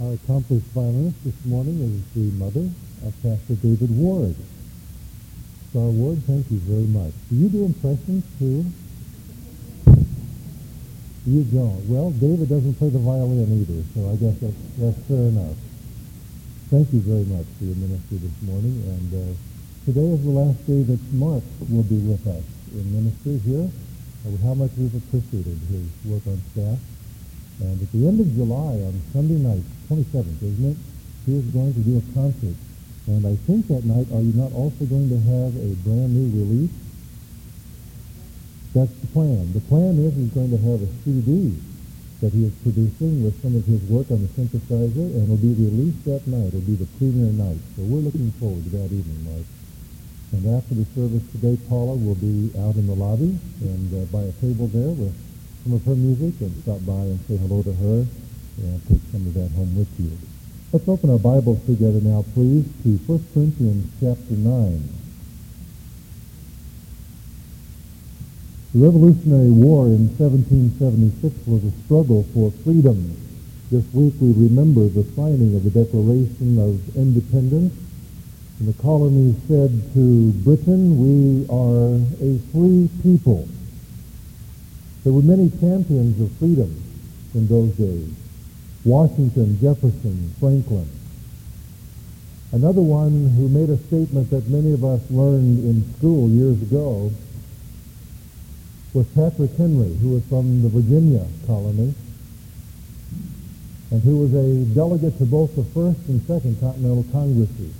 Our accomplished violinist this morning is the mother of Pastor David Ward. Star Ward, thank you very much. Do you do impressions too? You don't. Well, David doesn't play the violin either, so I guess that's, that's fair enough. Thank you very much for your ministry this morning, and uh, today is the last day that Mark will be with us in ministry here. How much we've appreciated his work on staff. And at the end of July, on Sunday night, 27th, isn't it, he is going to do a concert. And I think that night, are you not also going to have a brand new release? That's the plan. The plan is he's going to have a CD that he is producing with some of his work on the synthesizer, and it'll be released that night. It'll be the premiere night. So we're looking forward to that evening, Mike. And after the service today, Paula will be out in the lobby and uh, by a table there with some of her music and stop by and say hello to her and take some of that home with you. Let's open our Bibles together now, please, to 1 Corinthians chapter 9. The Revolutionary War in 1776 was a struggle for freedom. This week we remember the signing of the Declaration of Independence. And the colonies said to Britain, we are a free people. There were many champions of freedom in those days. Washington, Jefferson, Franklin. Another one who made a statement that many of us learned in school years ago was Patrick Henry, who was from the Virginia colony and who was a delegate to both the First and Second Continental Congresses.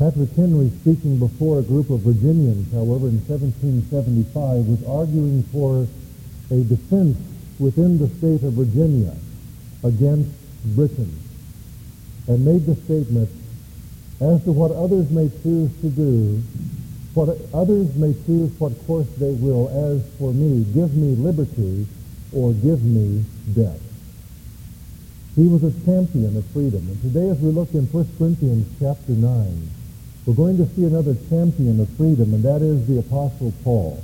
Patrick Henry, speaking before a group of Virginians, however, in 1775, was arguing for a defense within the state of Virginia against Britain and made the statement, as to what others may choose to do, what others may choose what course they will, as for me, give me liberty or give me death. He was a champion of freedom. And today as we look in 1 Corinthians chapter 9, we're going to see another champion of freedom, and that is the Apostle Paul.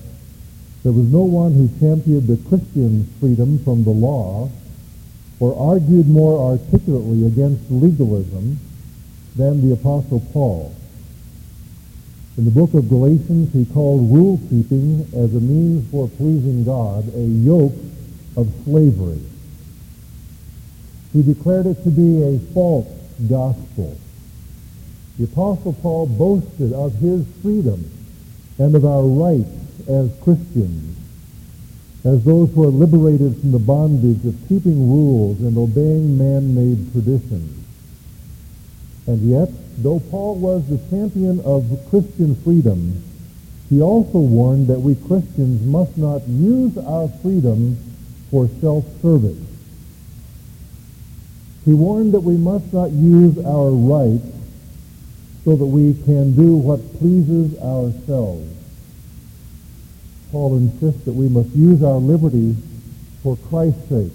There was no one who championed the Christian's freedom from the law or argued more articulately against legalism than the Apostle Paul. In the book of Galatians, he called rule-keeping as a means for pleasing God a yoke of slavery. He declared it to be a false gospel. The Apostle Paul boasted of his freedom and of our rights as Christians, as those who are liberated from the bondage of keeping rules and obeying man-made traditions. And yet, though Paul was the champion of Christian freedom, he also warned that we Christians must not use our freedom for self-service. He warned that we must not use our rights so that we can do what pleases ourselves. Paul insists that we must use our liberty for Christ's sake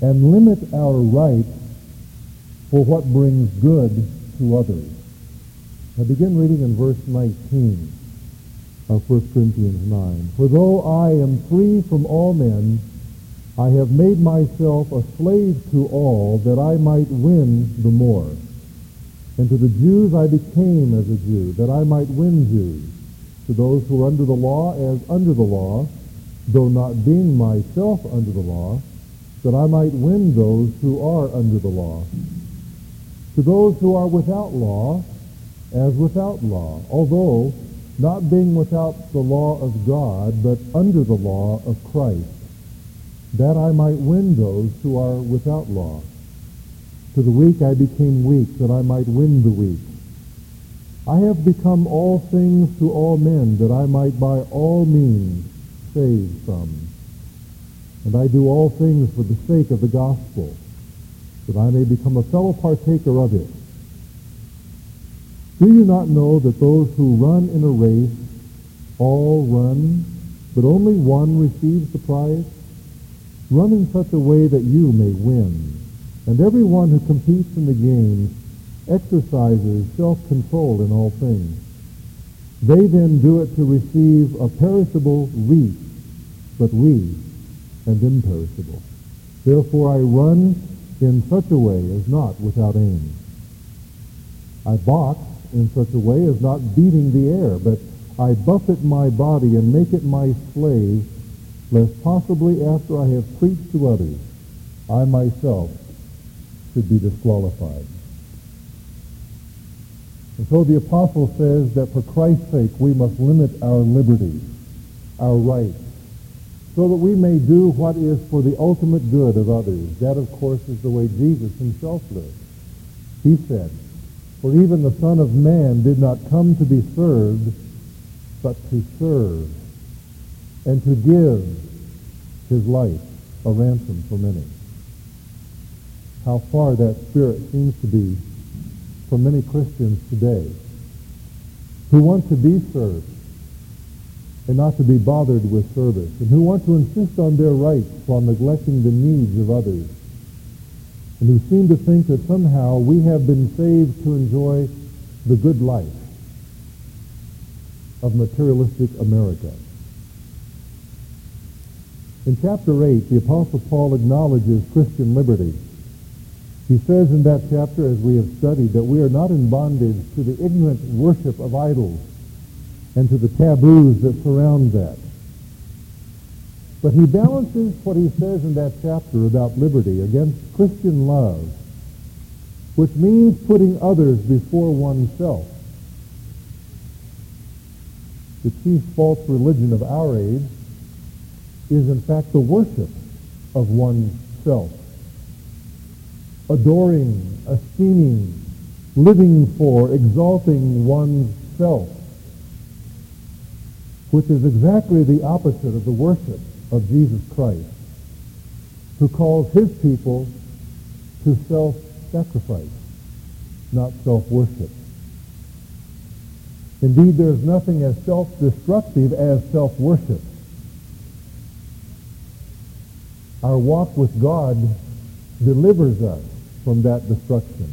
and limit our rights for what brings good to others. I begin reading in verse 19 of 1 Corinthians 9. For though I am free from all men, I have made myself a slave to all that I might win the more. And to the Jews I became as a Jew, that I might win Jews. To those who are under the law as under the law, though not being myself under the law, that I might win those who are under the law to those who are without law as without law, although not being without the law of God, but under the law of Christ, that I might win those who are without law. To the weak I became weak, that I might win the weak. I have become all things to all men, that I might by all means save some. And I do all things for the sake of the gospel, that I may become a fellow partaker of it. Do you not know that those who run in a race all run, but only one receives the prize? Run in such a way that you may win. And everyone who competes in the game exercises self-control in all things. They then do it to receive a perishable wreath, but we an imperishable. Therefore I run in such a way as not without aim. I box in such a way as not beating the air, but I buffet my body and make it my slave, lest possibly after I have preached to others, I myself should be disqualified. And so the apostle says that for Christ's sake we must limit our liberties, our rights, so that we may do what is for the ultimate good of others. That, of course, is the way Jesus himself lived. He said, For even the Son of Man did not come to be served, but to serve, and to give his life a ransom for many. How far that spirit seems to be for many Christians today who want to be served and not to be bothered with service, and who want to insist on their rights while neglecting the needs of others, and who seem to think that somehow we have been saved to enjoy the good life of materialistic America. In chapter 8, the Apostle Paul acknowledges Christian liberty. He says in that chapter, as we have studied, that we are not in bondage to the ignorant worship of idols and to the taboos that surround that. But he balances what he says in that chapter about liberty against Christian love, which means putting others before oneself. The chief false religion of our age is in fact the worship of oneself. Adoring, esteeming, living for, exalting oneself which is exactly the opposite of the worship of Jesus Christ, who calls his people to self-sacrifice, not self-worship. Indeed, there is nothing as self-destructive as self-worship. Our walk with God delivers us from that destruction.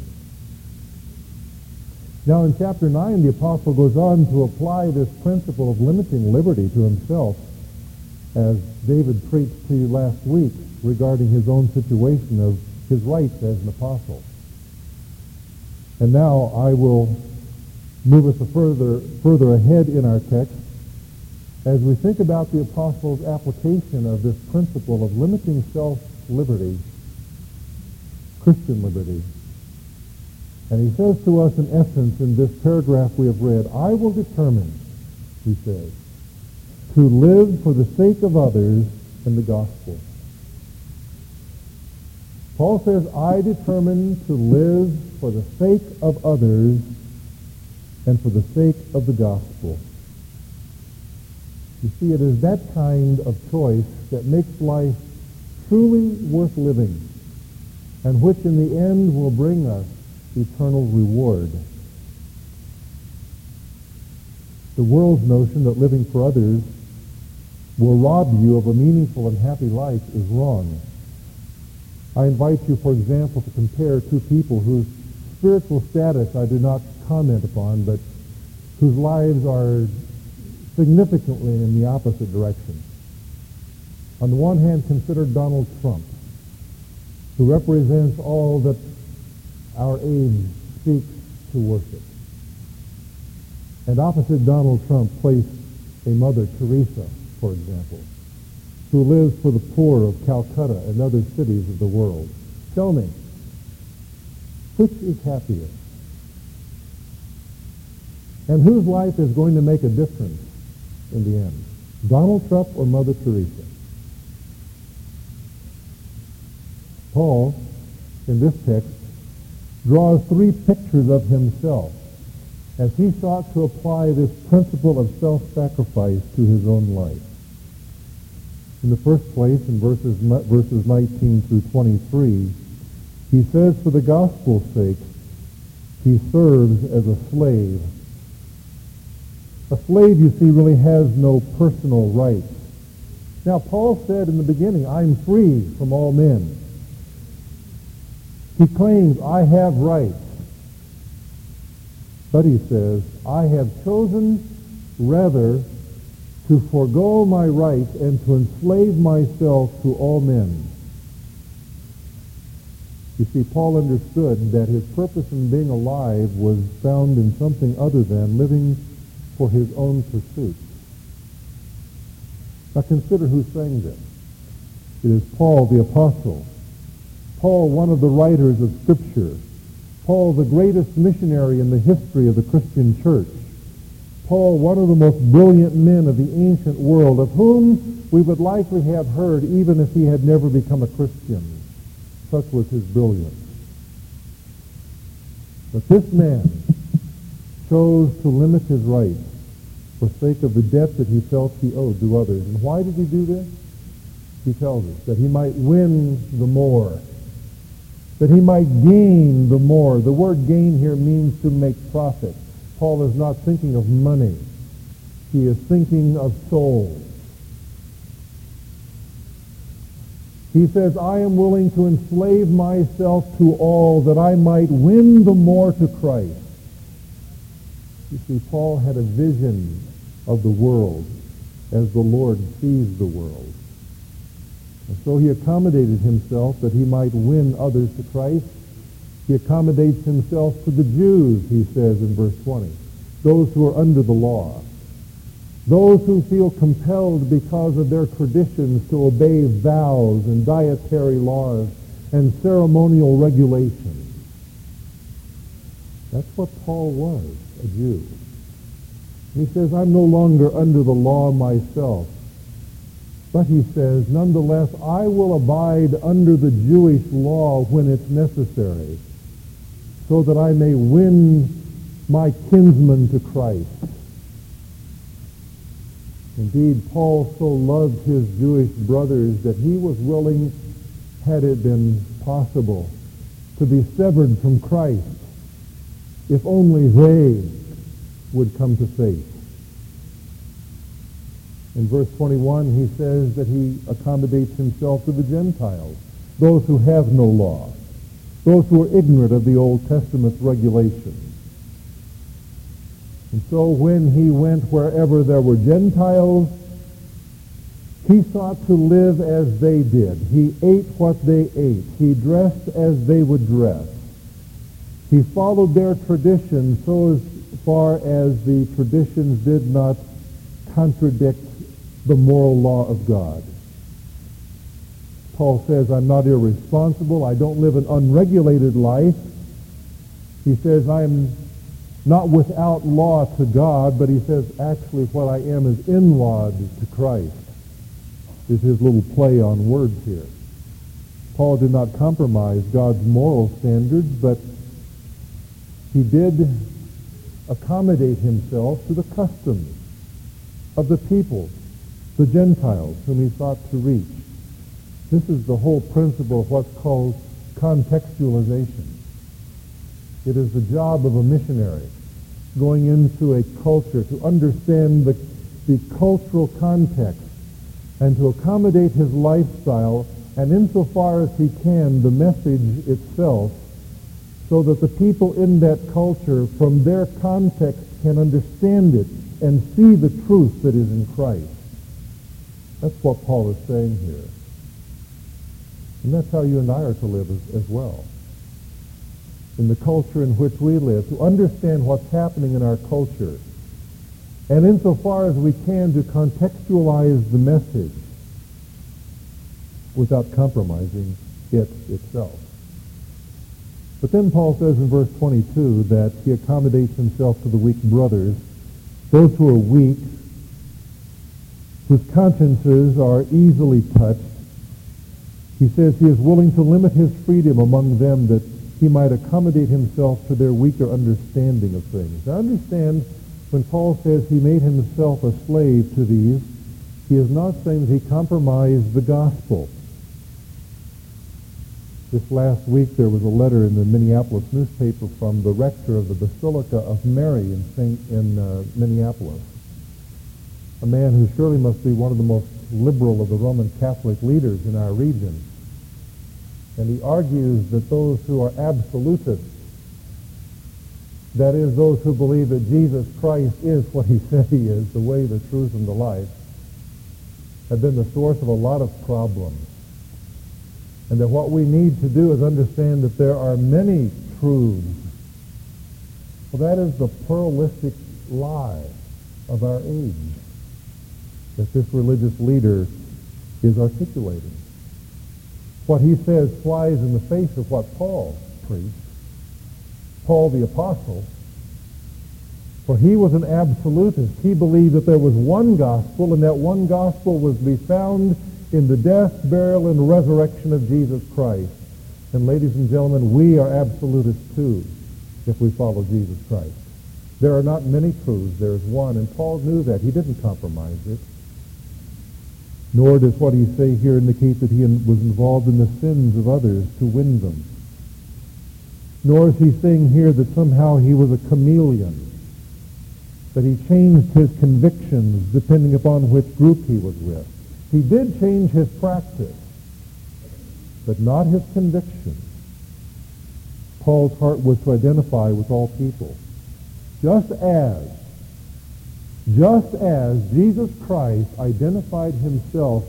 Now in chapter 9, the apostle goes on to apply this principle of limiting liberty to himself, as David preached to you last week regarding his own situation of his rights as an apostle. And now I will move us further, further ahead in our text as we think about the apostle's application of this principle of limiting self-liberty, Christian liberty, and he says to us, in essence, in this paragraph we have read, I will determine, he says, to live for the sake of others in the gospel. Paul says, I determine to live for the sake of others and for the sake of the gospel. You see, it is that kind of choice that makes life truly worth living and which in the end will bring us eternal reward. The world's notion that living for others will rob you of a meaningful and happy life is wrong. I invite you, for example, to compare two people whose spiritual status I do not comment upon, but whose lives are significantly in the opposite direction. On the one hand, consider Donald Trump, who represents all that our age speaks to worship. And opposite Donald Trump placed a Mother Teresa, for example, who lives for the poor of Calcutta and other cities of the world. Tell me, which is happier? And whose life is going to make a difference in the end? Donald Trump or Mother Teresa? Paul, in this text, draws three pictures of himself as he sought to apply this principle of self-sacrifice to his own life. In the first place, in verses, verses 19 through 23, he says, for the gospel's sake, he serves as a slave. A slave, you see, really has no personal rights. Now, Paul said in the beginning, I'm free from all men. He claims, I have rights. But he says, I have chosen rather to forego my rights and to enslave myself to all men. You see, Paul understood that his purpose in being alive was found in something other than living for his own pursuits. Now consider who's saying this. It is Paul the Apostle. Paul, one of the writers of Scripture. Paul, the greatest missionary in the history of the Christian church. Paul, one of the most brilliant men of the ancient world, of whom we would likely have heard even if he had never become a Christian. Such was his brilliance. But this man chose to limit his rights for sake of the debt that he felt he owed to others. And why did he do this? He tells us that he might win the more, that he might gain the more. The word gain here means to make profit. Paul is not thinking of money. He is thinking of souls. He says, I am willing to enslave myself to all that I might win the more to Christ. You see, Paul had a vision of the world as the Lord sees the world. And so he accommodated himself that he might win others to Christ he accommodates himself to the Jews, he says in verse 20, those who are under the law, those who feel compelled because of their traditions to obey vows and dietary laws and ceremonial regulations. That's what Paul was, a Jew. He says, I'm no longer under the law myself. But he says, nonetheless, I will abide under the Jewish law when it's necessary so that I may win my kinsmen to Christ. Indeed, Paul so loved his Jewish brothers that he was willing, had it been possible, to be severed from Christ if only they would come to faith. In verse 21, he says that he accommodates himself to the Gentiles, those who have no law those who are ignorant of the Old Testament regulations. And so when he went wherever there were Gentiles, he sought to live as they did. He ate what they ate. He dressed as they would dress. He followed their traditions so as far as the traditions did not contradict the moral law of God. Paul says, I'm not irresponsible. I don't live an unregulated life. He says, I'm not without law to God, but he says, actually what I am is in law to Christ, is his little play on words here. Paul did not compromise God's moral standards, but he did accommodate himself to the customs of the people, the Gentiles, whom he sought to reach. This is the whole principle of what's called contextualization. It is the job of a missionary going into a culture to understand the, the cultural context and to accommodate his lifestyle and insofar as he can the message itself so that the people in that culture from their context can understand it and see the truth that is in Christ. That's what Paul is saying here. And that's how you and I are to live as, as well. In the culture in which we live, to understand what's happening in our culture. And insofar as we can, to contextualize the message without compromising it itself. But then Paul says in verse 22 that he accommodates himself to the weak brothers, those who are weak, whose consciences are easily touched, he says he is willing to limit his freedom among them that he might accommodate himself to their weaker understanding of things. Now understand, when Paul says he made himself a slave to these, he is not saying that he compromised the gospel. This last week there was a letter in the Minneapolis newspaper from the rector of the Basilica of Mary in, Saint, in uh, Minneapolis, a man who surely must be one of the most liberal of the Roman Catholic leaders in our region. And he argues that those who are absolutists, that is, those who believe that Jesus Christ is what he said he is, the way, the truth, and the life, have been the source of a lot of problems. And that what we need to do is understand that there are many truths. Well, that is the pluralistic lie of our age that this religious leader is articulating. What he says flies in the face of what Paul preached. Paul the apostle for he was an absolutist. He believed that there was one gospel, and that one gospel was to be found in the death, burial, and resurrection of Jesus Christ. And ladies and gentlemen, we are absolutists too, if we follow Jesus Christ. There are not many truths. There is one, and Paul knew that. He didn't compromise it. Nor does what he say here indicate that he was involved in the sins of others to win them. Nor is he saying here that somehow he was a chameleon that he changed his convictions depending upon which group he was with. He did change his practice, but not his convictions. Paul's heart was to identify with all people. Just as, just as Jesus Christ identified himself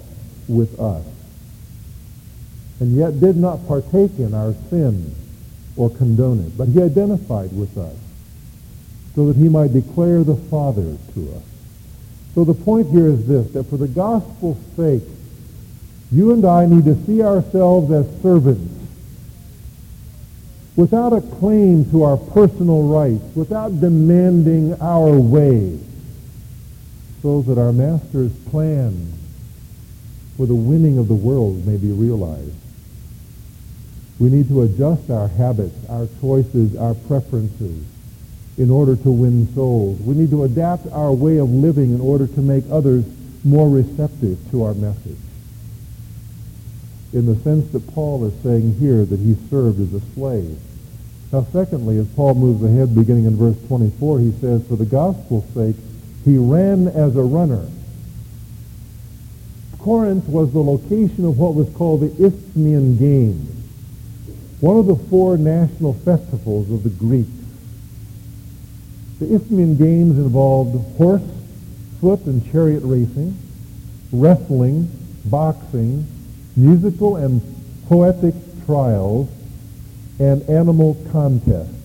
with us, and yet did not partake in our sin or condone it, but he identified with us so that he might declare the Father to us. So the point here is this, that for the gospel's sake, you and I need to see ourselves as servants without a claim to our personal rights, without demanding our way, so that our Master's plan for the winning of the world may be realized. We need to adjust our habits, our choices, our preferences in order to win souls. We need to adapt our way of living in order to make others more receptive to our message. In the sense that Paul is saying here that he served as a slave. Now secondly, as Paul moves ahead beginning in verse 24, he says, for the gospel's sake, he ran as a runner. Corinth was the location of what was called the Isthmian Games, one of the four national festivals of the Greeks. The Isthmian Games involved horse, foot, and chariot racing, wrestling, boxing, musical and poetic trials, and animal contests.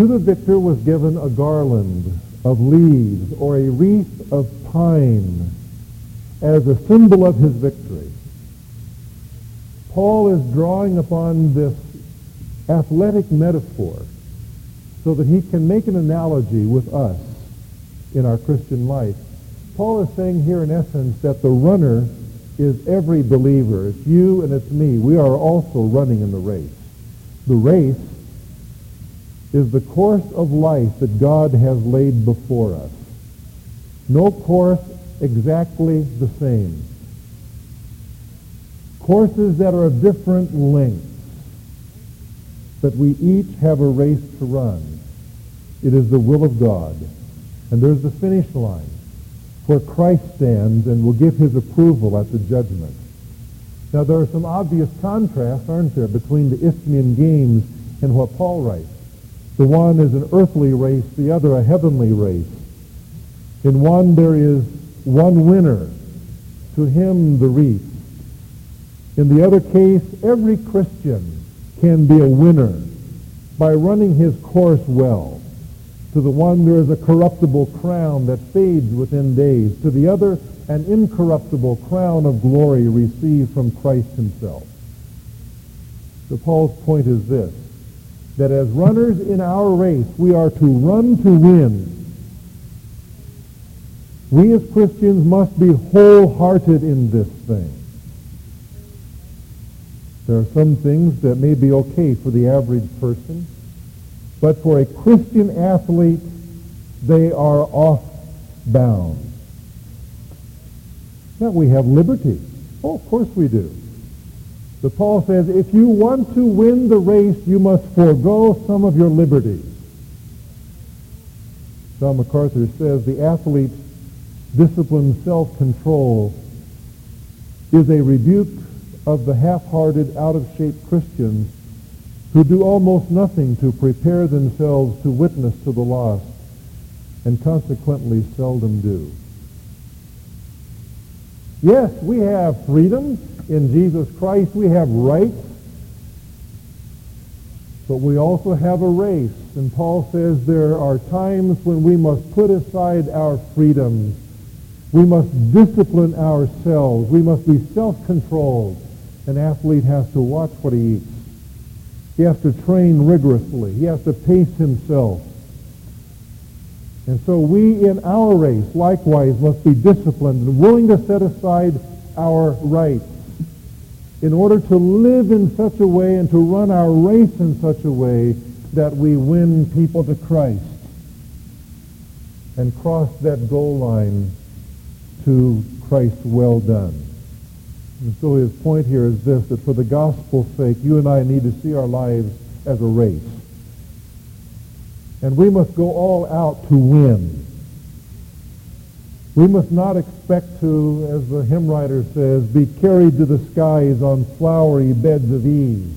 To the victor was given a garland of leaves or a wreath of pine as a symbol of his victory. Paul is drawing upon this athletic metaphor so that he can make an analogy with us in our Christian life. Paul is saying here in essence that the runner is every believer. It's you and it's me. We are also running in the race. The race is the course of life that God has laid before us. No course exactly the same. Courses that are of different lengths but we each have a race to run. It is the will of God. And there's the finish line where Christ stands and will give his approval at the judgment. Now there are some obvious contrasts, aren't there, between the Isthmian Games and what Paul writes. The one is an earthly race, the other a heavenly race. In one there is one winner, to him the wreath. In the other case, every Christian can be a winner by running his course well. To the one there is a corruptible crown that fades within days. To the other, an incorruptible crown of glory received from Christ himself. So Paul's point is this, that as runners in our race, we are to run to win. We as Christians must be wholehearted in this thing. There are some things that may be okay for the average person, but for a Christian athlete, they are off-bound. Now, we have liberty. Oh, of course we do. But Paul says, if you want to win the race, you must forego some of your liberties. John MacArthur says the athlete's disciplined self-control is a rebuke of the half-hearted, out-of-shape Christians who do almost nothing to prepare themselves to witness to the lost and consequently seldom do. Yes, we have freedom in Jesus Christ. We have rights. But we also have a race. And Paul says there are times when we must put aside our freedoms. We must discipline ourselves. We must be self-controlled. An athlete has to watch what he eats. He has to train rigorously. He has to pace himself. And so we in our race likewise must be disciplined and willing to set aside our rights in order to live in such a way and to run our race in such a way that we win people to Christ and cross that goal line to Christ well done. And so his point here is this, that for the gospel's sake, you and I need to see our lives as a race. And we must go all out to win. We must not expect to, as the hymn writer says, be carried to the skies on flowery beds of ease,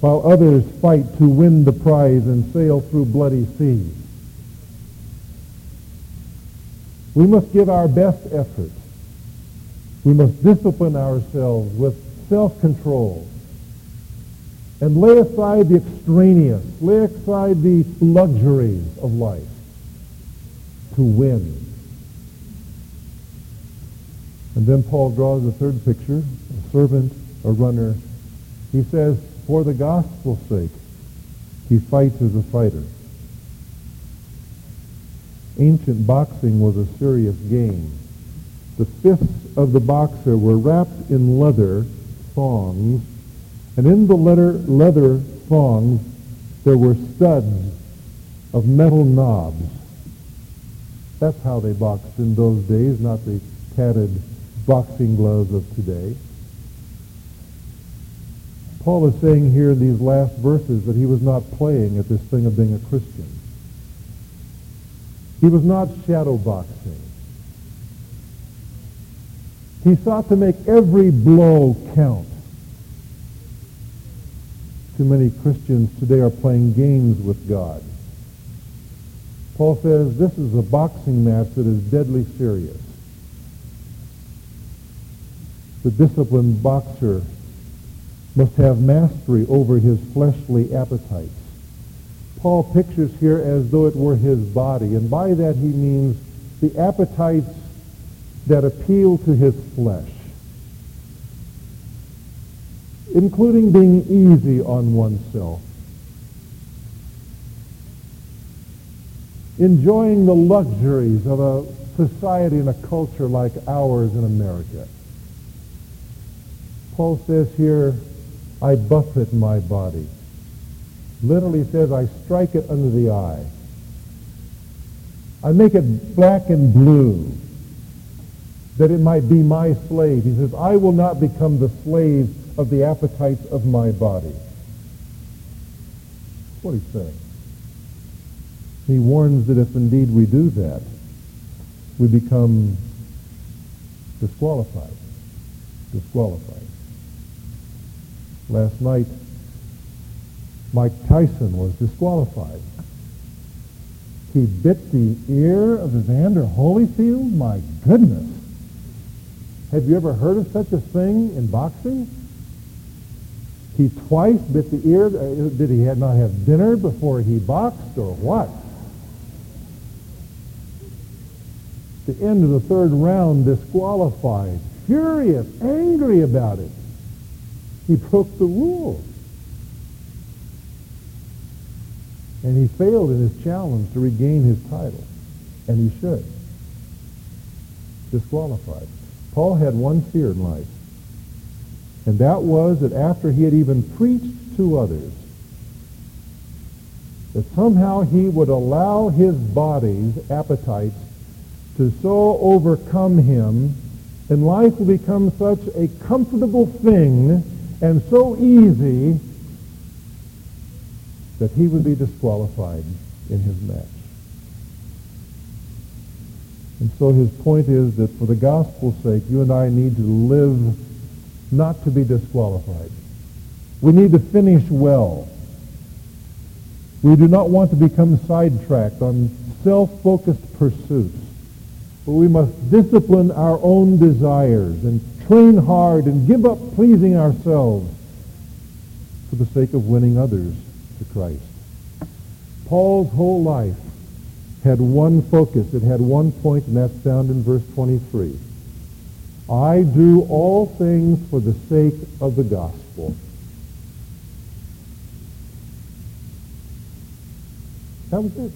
while others fight to win the prize and sail through bloody seas. We must give our best effort. We must discipline ourselves with self-control and lay aside the extraneous, lay aside the luxuries of life to win. And then Paul draws a third picture, a servant, a runner. He says, for the gospel's sake, he fights as a fighter. Ancient boxing was a serious game. The fists of the boxer were wrapped in leather thongs and in the leather, thongs, there were studs of metal knobs. That's how they boxed in those days, not the padded boxing gloves of today. Paul is saying here in these last verses that he was not playing at this thing of being a Christian. He was not shadow boxing. He sought to make every blow count. Too many Christians today are playing games with God. Paul says this is a boxing match that is deadly serious. The disciplined boxer must have mastery over his fleshly appetites. Paul pictures here as though it were his body, and by that he means the appetites that appeal to his flesh. Including being easy on oneself, enjoying the luxuries of a society and a culture like ours in America. Paul says here, I buffet my body. Literally says, I strike it under the eye. I make it black and blue that it might be my slave. He says, I will not become the slave of the appetites of my body. That's what he's saying. He warns that if indeed we do that, we become disqualified. Disqualified. Last night, Mike Tyson was disqualified. He bit the ear of Evander Holyfield? My goodness. Have you ever heard of such a thing in boxing? He twice bit the ear. Uh, did he not have dinner before he boxed or what? The end of the third round, disqualified, furious, angry about it. He broke the rules. And he failed in his challenge to regain his title. And he should. Disqualified. Paul had one fear in life. And that was that after he had even preached to others, that somehow he would allow his body's appetites to so overcome him, and life will become such a comfortable thing and so easy that he would be disqualified in his match. And so his point is that for the gospel's sake, you and I need to live not to be disqualified. We need to finish well. We do not want to become sidetracked on self-focused pursuits. but we must discipline our own desires and train hard and give up pleasing ourselves for the sake of winning others to Christ. Paul's whole life had one focus. It had one point, and that's found in verse 23. I do all things for the sake of the gospel. That was it.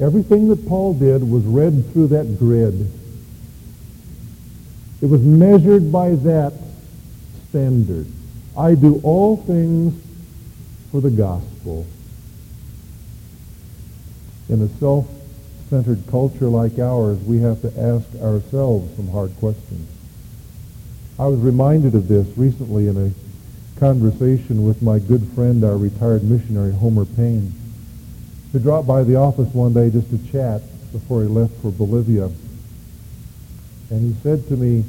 Everything that Paul did was read through that grid. It was measured by that standard. I do all things for the gospel. In a self-centered culture like ours, we have to ask ourselves some hard questions. I was reminded of this recently in a conversation with my good friend, our retired missionary, Homer Payne who dropped by the office one day just to chat before he left for Bolivia. And he said to me,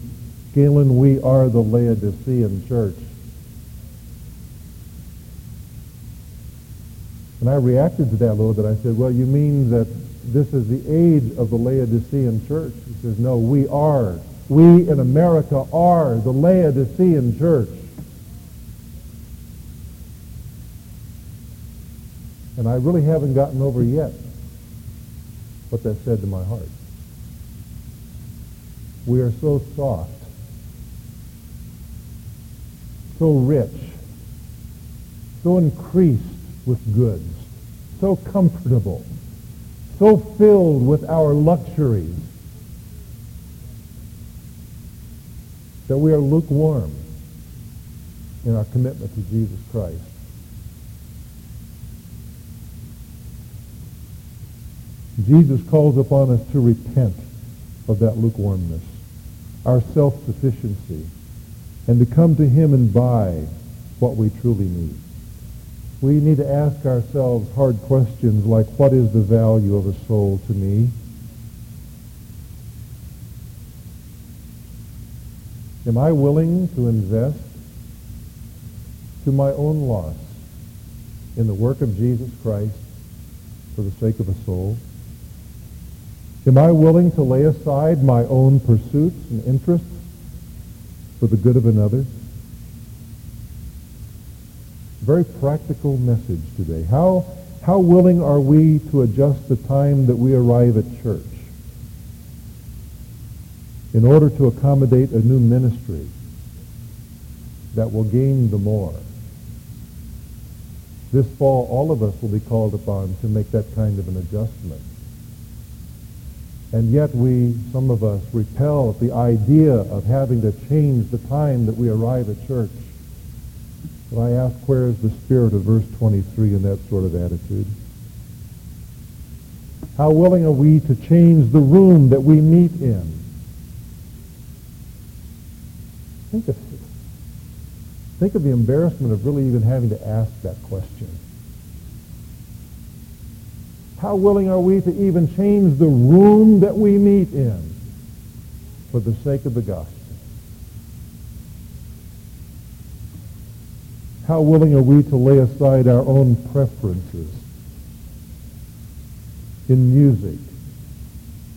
Galen, we are the Laodicean church. And I reacted to that a little bit. I said, well, you mean that this is the age of the Laodicean church? He says, no, we are. We in America are the Laodicean church. And I really haven't gotten over yet what that said to my heart. We are so soft, so rich, so increased with goods, so comfortable, so filled with our luxuries that we are lukewarm in our commitment to Jesus Christ. Jesus calls upon us to repent of that lukewarmness, our self-sufficiency, and to come to him and buy what we truly need. We need to ask ourselves hard questions like, what is the value of a soul to me? Am I willing to invest to my own loss in the work of Jesus Christ for the sake of a soul? Am I willing to lay aside my own pursuits and interests for the good of another? Very practical message today. How, how willing are we to adjust the time that we arrive at church in order to accommodate a new ministry that will gain the more? This fall, all of us will be called upon to make that kind of an adjustment. And yet we, some of us, repel at the idea of having to change the time that we arrive at church. I ask, where is the spirit of verse 23 in that sort of attitude? How willing are we to change the room that we meet in? Think of, think of the embarrassment of really even having to ask that question. How willing are we to even change the room that we meet in for the sake of the gospel? How willing are we to lay aside our own preferences in music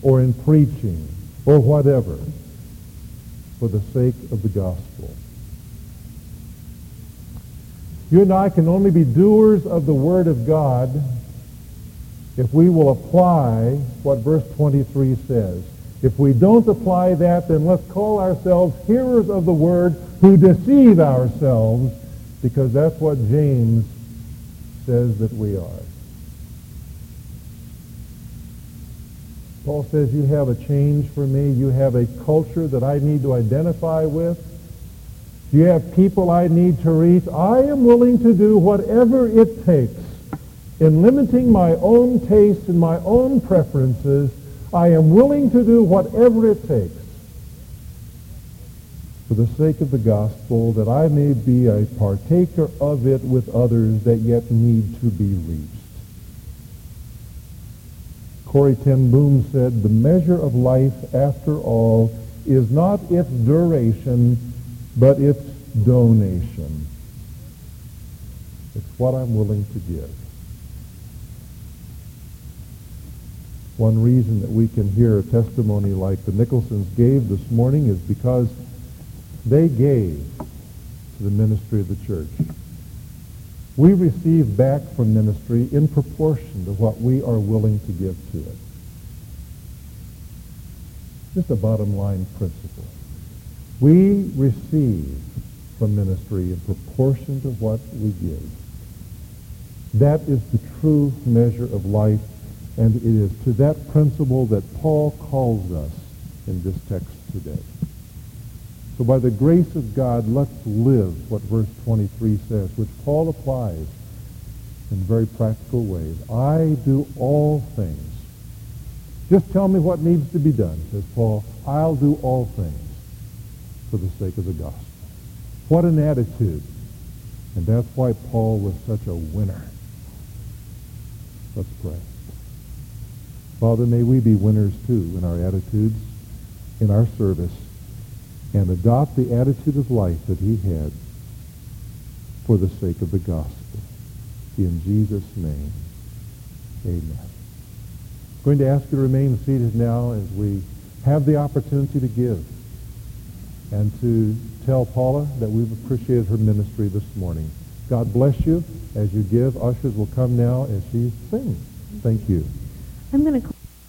or in preaching or whatever for the sake of the gospel? You and I can only be doers of the Word of God if we will apply what verse 23 says. If we don't apply that, then let's call ourselves hearers of the word who deceive ourselves, because that's what James says that we are. Paul says, you have a change for me. You have a culture that I need to identify with. You have people I need to reach. I am willing to do whatever it takes in limiting my own tastes and my own preferences, I am willing to do whatever it takes for the sake of the gospel that I may be a partaker of it with others that yet need to be reached. Corrie ten Boom said, the measure of life, after all, is not its duration, but its donation. It's what I'm willing to give. One reason that we can hear a testimony like the Nicholsons gave this morning is because they gave to the ministry of the church. We receive back from ministry in proportion to what we are willing to give to it. Just a bottom line principle. We receive from ministry in proportion to what we give. That is the true measure of life, and it is to that principle that Paul calls us in this text today. So by the grace of God, let's live what verse 23 says, which Paul applies in very practical ways. I do all things. Just tell me what needs to be done, says Paul. I'll do all things for the sake of the gospel. What an attitude. And that's why Paul was such a winner. Let's pray. Father, may we be winners too in our attitudes, in our service, and adopt the attitude of life that he had for the sake of the gospel. In Jesus' name, amen. I'm going to ask you to remain seated now as we have the opportunity to give and to tell Paula that we've appreciated her ministry this morning. God bless you as you give. Ushers will come now as she sings. Thank you. I'm going to